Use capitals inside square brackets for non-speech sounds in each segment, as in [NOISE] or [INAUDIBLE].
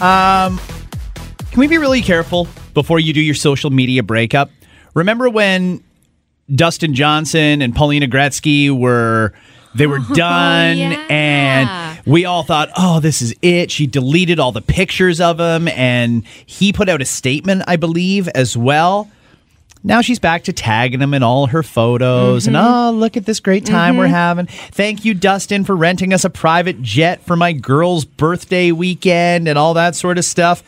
Um, can we be really careful before you do your social media breakup? Remember when Dustin Johnson and Paulina Gretzky were they were [LAUGHS] done yeah. and we all thought, "Oh, this is it." She deleted all the pictures of him and he put out a statement, I believe, as well. Now she's back to tagging him in all her photos and mm-hmm. oh, look at this great time we're mm-hmm. having. Thank you, Dustin, for renting us a private jet for my girl's birthday weekend and all that sort of stuff.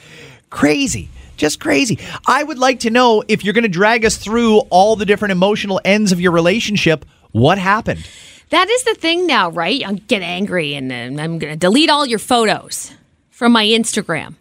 Crazy. Just crazy. I would like to know if you're going to drag us through all the different emotional ends of your relationship, what happened? That is the thing now, right? I get angry and then I'm going to delete all your photos from my Instagram.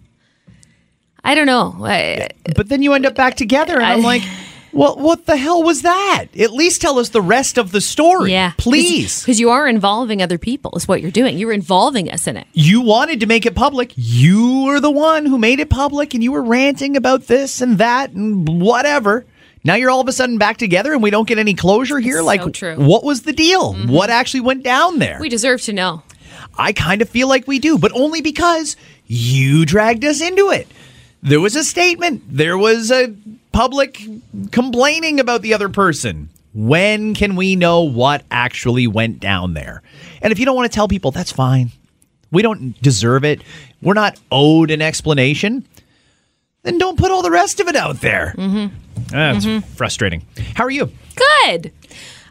I don't know. I, But then you end up back together, and I'm like, [LAUGHS] well, what the hell was that? At least tell us the rest of the story. yeah. Please. Because you are involving other people, is what you're doing. You're involving us in it. you wanted to make it public. You were the one who made it public, and you were ranting about this and that and whatever. Now you're all of a sudden back together, and we don't get any closure here. So like, true. Mm-hmm. what was the deal? What actually went down there? We deserve to know. I kind of feel like we do, but only because you dragged us into it. There was a statement, there was a public complaining about the other person. When can we know what actually went down there? And if you don't want to tell people, that's fine. We don't deserve it. We're not owed an explanation. Then don't put all the rest of it out there. Mm-hmm. That's frustrating. How are you? Good.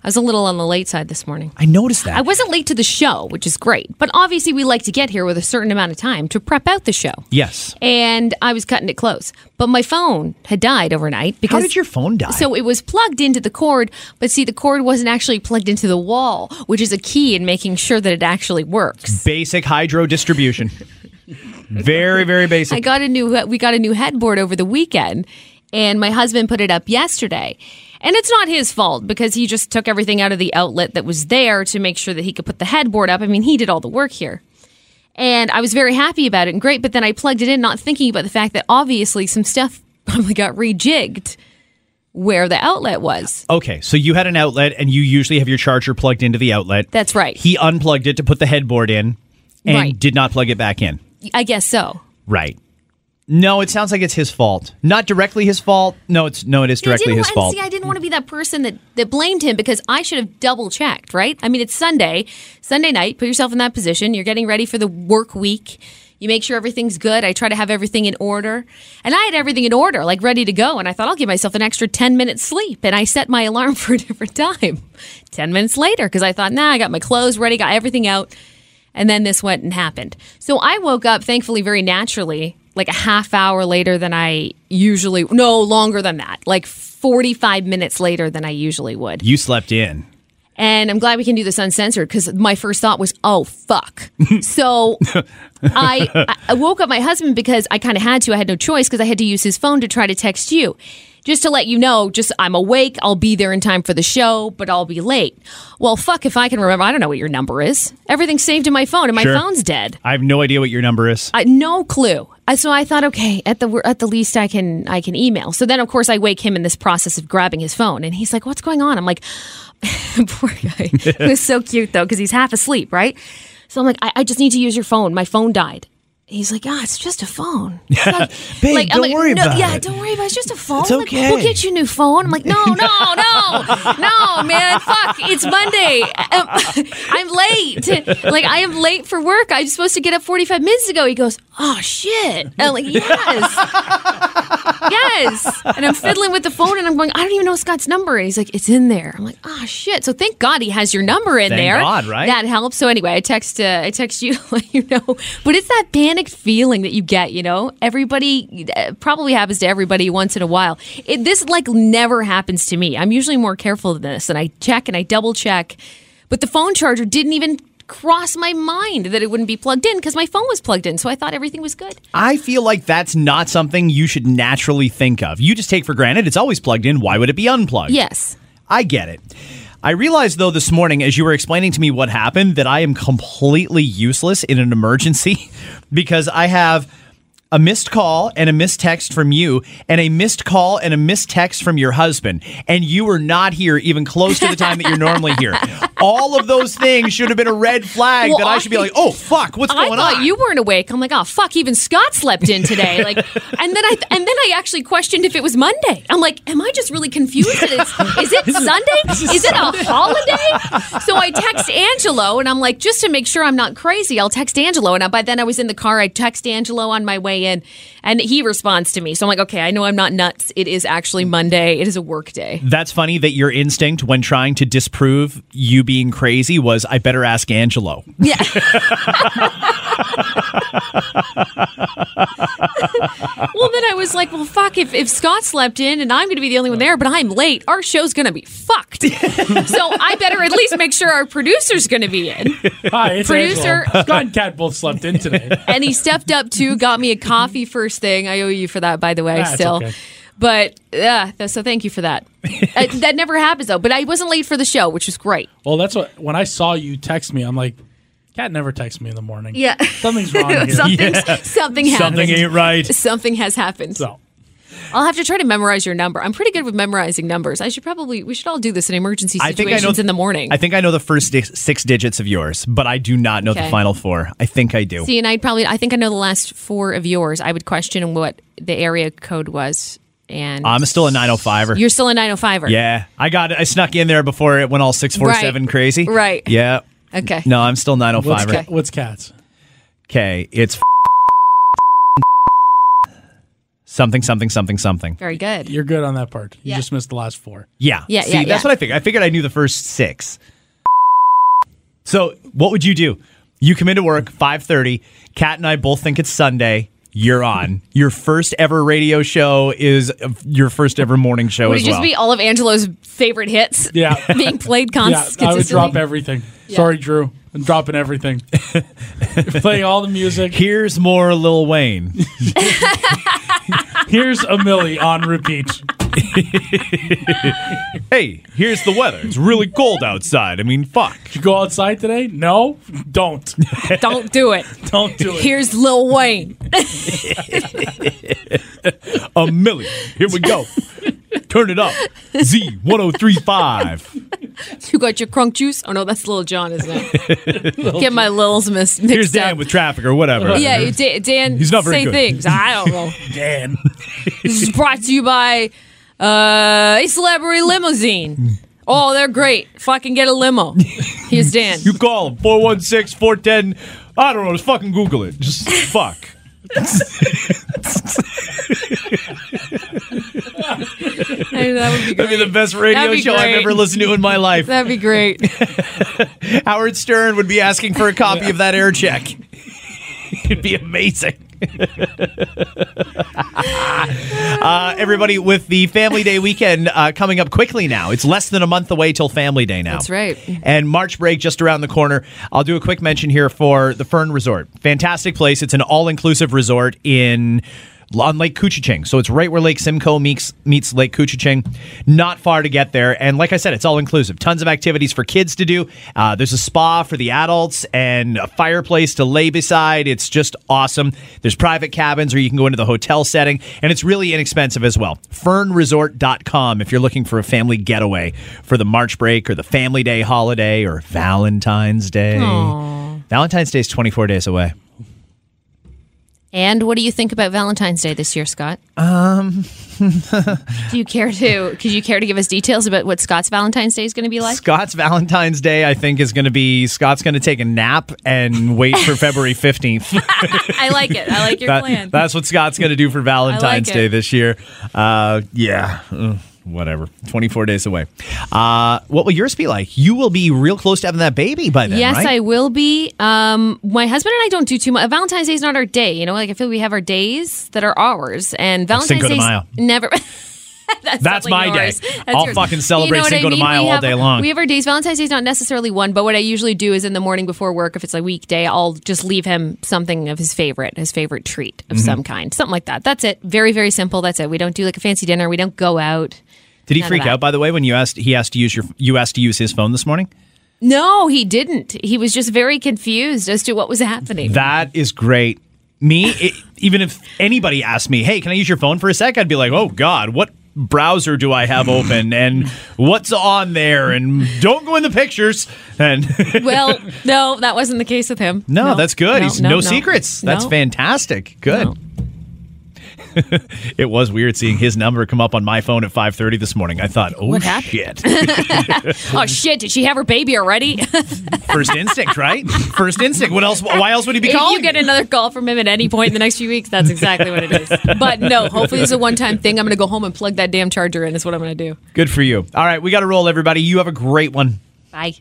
I was a little on the late side this morning. I noticed that. I wasn't late to the show, which is great. But obviously, we like to get here with a certain amount of time to prep out the show. yes. And I was cutting it close. But my phone had died overnight because. How did your phone die? So it was plugged into the cord, but see, the cord wasn't actually plugged into the wall, which is a key in making sure that it actually works. basic hydro distribution. [LAUGHS] very, very basic. I got a new we got a new headboard over the weekend and my husband put it up yesterday. And it's not his fault because he just took everything out of the outlet that was there to make sure that he could put the headboard up. I mean, he did all the work here. And I was very happy about it and great, but then I plugged it in not thinking about the fact that obviously some stuff [LAUGHS] probably got rejigged where the outlet was. Okay, so you had an outlet and you usually have your charger plugged into the outlet. That's right. He unplugged it to put the headboard in and Right. did not plug it back in. I guess so. Right. No, it sounds like it's his fault. Not directly his fault. No, it's no, it is directly his fault. See, I didn't want to be that person that, that blamed him because I should have double checked, right? I mean, it's Sunday, Sunday night. Put yourself in that position. You're getting ready for the work week. You make sure everything's good. I try to have everything in order. And I had everything in order, like ready to go. And I thought I'll give myself an extra 10 minutes sleep. And I set my alarm [LAUGHS] for a different time 10 minutes later because I thought, nah, I got my clothes ready, got everything out. And then this went and happened. So I woke up, thankfully, very naturally, like a half hour later than I usually, no, longer than that, like 45 minutes later than I usually would. you slept in. And I'm glad we can do this uncensored because my first thought was, oh, fuck. [LAUGHS] so I, I woke up my husband because I kind of had to. I had no choice because I had to use his phone to try to text you. Just to let you know, just I'm awake. I'll be there in time for the show, but I'll be late. Well, fuck if I can remember. I don't know what your number is. Everything's saved in my phone, and my Sure. phone's dead. I have no idea what your number is. I, no clue. Uh, So I thought, okay, at the at the least, I can I can email. So then, of course, I wake him in this process of grabbing his phone, and he's like, "What's going on?" I'm like, [LAUGHS] "Poor guy." [LAUGHS] he was so cute though, because he's half asleep, right? So I'm like, I, "I just need to use your phone. My phone died." He's like, "Ah, it's just a phone." [LAUGHS] Not- Babe, like, don't like, worry no, about yeah, it. don't worry about it. It's just a phone. It's Like, okay. we'll get you a new phone. I'm like, no, no, no, [LAUGHS] no, man. Fuck. It's Monday. Um, [LAUGHS] I'm late. Like, I am late for work. I'm supposed to get up 45 minutes ago. He goes, oh, shit. And I'm like, yes. yes. And I'm fiddling with the phone and I'm going, I don't even know Scott's number. And he's like, it's in there. I'm like, oh, shit. So thank God he has your number in Thank there. God, right? That helps. So anyway, I text, uh, I text you to let you know. But it's that feeling that you get, you know? Everybody, uh, probably happens to everybody once in a while. It, this like never happens to me. I'm usually more careful than this and I check and I double check. But the phone charger didn't even cross my mind that it wouldn't be plugged in because my phone was plugged in. So I thought everything was good. I feel like that's not something you should naturally think of. You just take for granted it's always plugged in. Why would it be unplugged? Yes. I get it. I realized though this morning as you were explaining to me what happened that I am completely useless in an emergency [LAUGHS] because I have a missed call and a missed text from you, and a missed call and a missed text from your husband, and you were not here even close to the time that you're normally here. [LAUGHS] All of those things should have been a red flag Well, that I should be like, oh fuck, what's I going thought on? you weren't awake. I'm like, oh fuck, even Scott slept in today. Like, and then I and then I actually questioned if it was Monday. I'm like, am I just really confused? [LAUGHS] Is it Sunday? [LAUGHS] Is it a holiday? So I text Angelo and I'm like, just to make sure I'm not crazy, I'll text Angelo. And I, by then I was in the car. I text Angelo on my way in, and he responds to me. So I'm like, okay, I know I'm not nuts. It is actually Monday. It is a work day. That's funny that your instinct when trying to disprove you being crazy was, I better ask Angelo. Yeah. [LAUGHS] well, then I was like, well, fuck, if, if Scott slept in and I'm going to be the only one there, but I'm late, our show's going to be fucked. [LAUGHS] so I better at least make sure our producer's going to be in. Hi, it's Producer- Angelo. Scott and Kat both slept in today. And he stepped up too, got me a coffee first thing. I owe you for that, by the way, That's still. okay. But yeah, th- so thank you for that. [LAUGHS] Uh, that never happens though. But I wasn't late for the show, which was great. Well, that's what when I saw you text me, I'm like, Kat never texts me in the morning. Yeah. something's wrong [LAUGHS] here. something, something happened. Something ain't right. Something has happened. So I'll have to try to memorize your number. I'm pretty good with memorizing numbers. I should probably we should all do this in emergency situations I think I situations know in the morning. I think I know the first di- six digits of yours, but I do not know the final four. I think I do. See, and I'd probably I think I know the last four of yours. I would question what the area code was, and I'm still a 905er. you're still a 905er. Yeah, I got it. I snuck in there before it went all six four seven Right. crazy. Right. Yeah. Okay. No, I'm still 905er. Kat, what's Kat's? Okay, it's something something something something. Very good. You're good on that part. You Yeah. just missed the last four. Yeah. Yeah, See, yeah, that's yeah. what I figured. I figured I knew the first six. So, what would you do? You come into work 5:30. Kat and I both think it's Sunday. You're on. [LAUGHS] Your first ever radio show is uh, your first ever morning show Would as it just well. be all of Angelo's favorite hits? Yeah. [LAUGHS] being played [LAUGHS] Yeah, constantly. I would drop everything. Sorry, Drew. I'm dropping everything. [LAUGHS] Playing all the music. Here's more Lil Wayne. [LAUGHS] Here's a Milli on repeat. [LAUGHS] hey, here's the weather. It's really cold outside. I mean, fuck. Did you go outside today? No? Don't. Don't do it. Don't do it. Here's Lil Wayne. A million. Here we go. Turn it up. Z 1035. [LAUGHS] You got your crunk juice? Oh no, that's Lil Jon, isn't it? [LAUGHS] Get my Lils mis- mixed Here's Dan up. with traffic or whatever. yeah, you- Dan He's not very say good. things. I don't know. [LAUGHS] Dan. This is brought to you by uh, a celebrity limousine. Oh, they're great. Fucking get a limo. Here's Dan. You call him 416 410. I don't know. Just fucking Google it. Just fuck. [LAUGHS] Hey, that would be great. That'd be the best radio be show I've ever listened to in my life. That'd be great. [LAUGHS] Howard Stern would be asking for a copy of that air check. [LAUGHS] It'd be amazing. uh, everybody, with the Family Day weekend uh, coming up quickly now, it's less than a month away till Family Day now. That's right. And March break just around the corner. I'll do a quick mention here for the Fern Resort. Fantastic place. It's an all inclusive resort in. On Lake Couchiching. So it's right where Lake Simcoe meets, meets Lake Couchiching. Not far to get there. And like I said, it's all inclusive. Tons of activities for kids to do. Uh, there's a spa for the adults and a fireplace to lay beside. It's just awesome. There's private cabins where you can go into the hotel setting. And it's really inexpensive as well. Fernresort.com if you're looking for a family getaway for the March break or the Family Day holiday or Valentine's Day. Valentine's Day is 24 days away. And what do you think about Valentine's Day this year, Scott? Um, do you care to? Could you care to give us details about what Scott's Valentine's Day is going to be like? Scott's Valentine's Day, I think, is going to be Scott's going to take a nap and wait for [LAUGHS] February 15th. [LAUGHS] I like it. I like your That- plan. that's what Scott's going to do for Valentine's it. Day this year. Uh, yeah. Uh, Whatever. 24 days away. Uh, what will yours be like? You will be real close to having that baby by then, Yes, right? I will be. Um, my husband and I don't do too much. Valentine's Day is not our day. You know, like I feel we have our days that are ours, and Valentine's Day never. [LAUGHS] That's, That's my day. That's I'll yours. fucking celebrate what Cinco de mean? Mayo all day long. We have our days. Valentine's Day is not necessarily one, but what I usually do is in the morning before work, if it's a weekday, I'll just leave him something of his favorite, his favorite treat of Mm-hmm. some kind, something like that. That's it. Very, very simple. That's it. We don't do like a fancy dinner. We don't go out. Did he None freak out, by the way, when you asked he asked to use your you asked to use his phone this morning? No, he didn't. He was just very confused as to what was happening. That is great. me, it, even if anybody asked me, "Hey, can I use your phone for a sec?" I'd be like, "Oh God, what browser do I have open, and what's on there, and don't go in the pictures." And [LAUGHS] Well, no, that wasn't the case with him. no, that's good. No, He's no, no, no. secrets. That's No. fantastic. Good. [LAUGHS] It was weird seeing his number come up on my phone at 5:30 this morning. I thought, "Oh What happened?" shit." [LAUGHS] [LAUGHS] Oh shit! Did she have her baby already? First instinct, right? First instinct. What else? Why else would he be if calling? you get another call from him at any point in the next few weeks, that's exactly what it is. But no, hopefully it's a one-time thing. I'm going to go home and plug that damn charger in. Is what I'm going to do. Good for you. All right, we got to roll, everybody. You have a great one. Bye.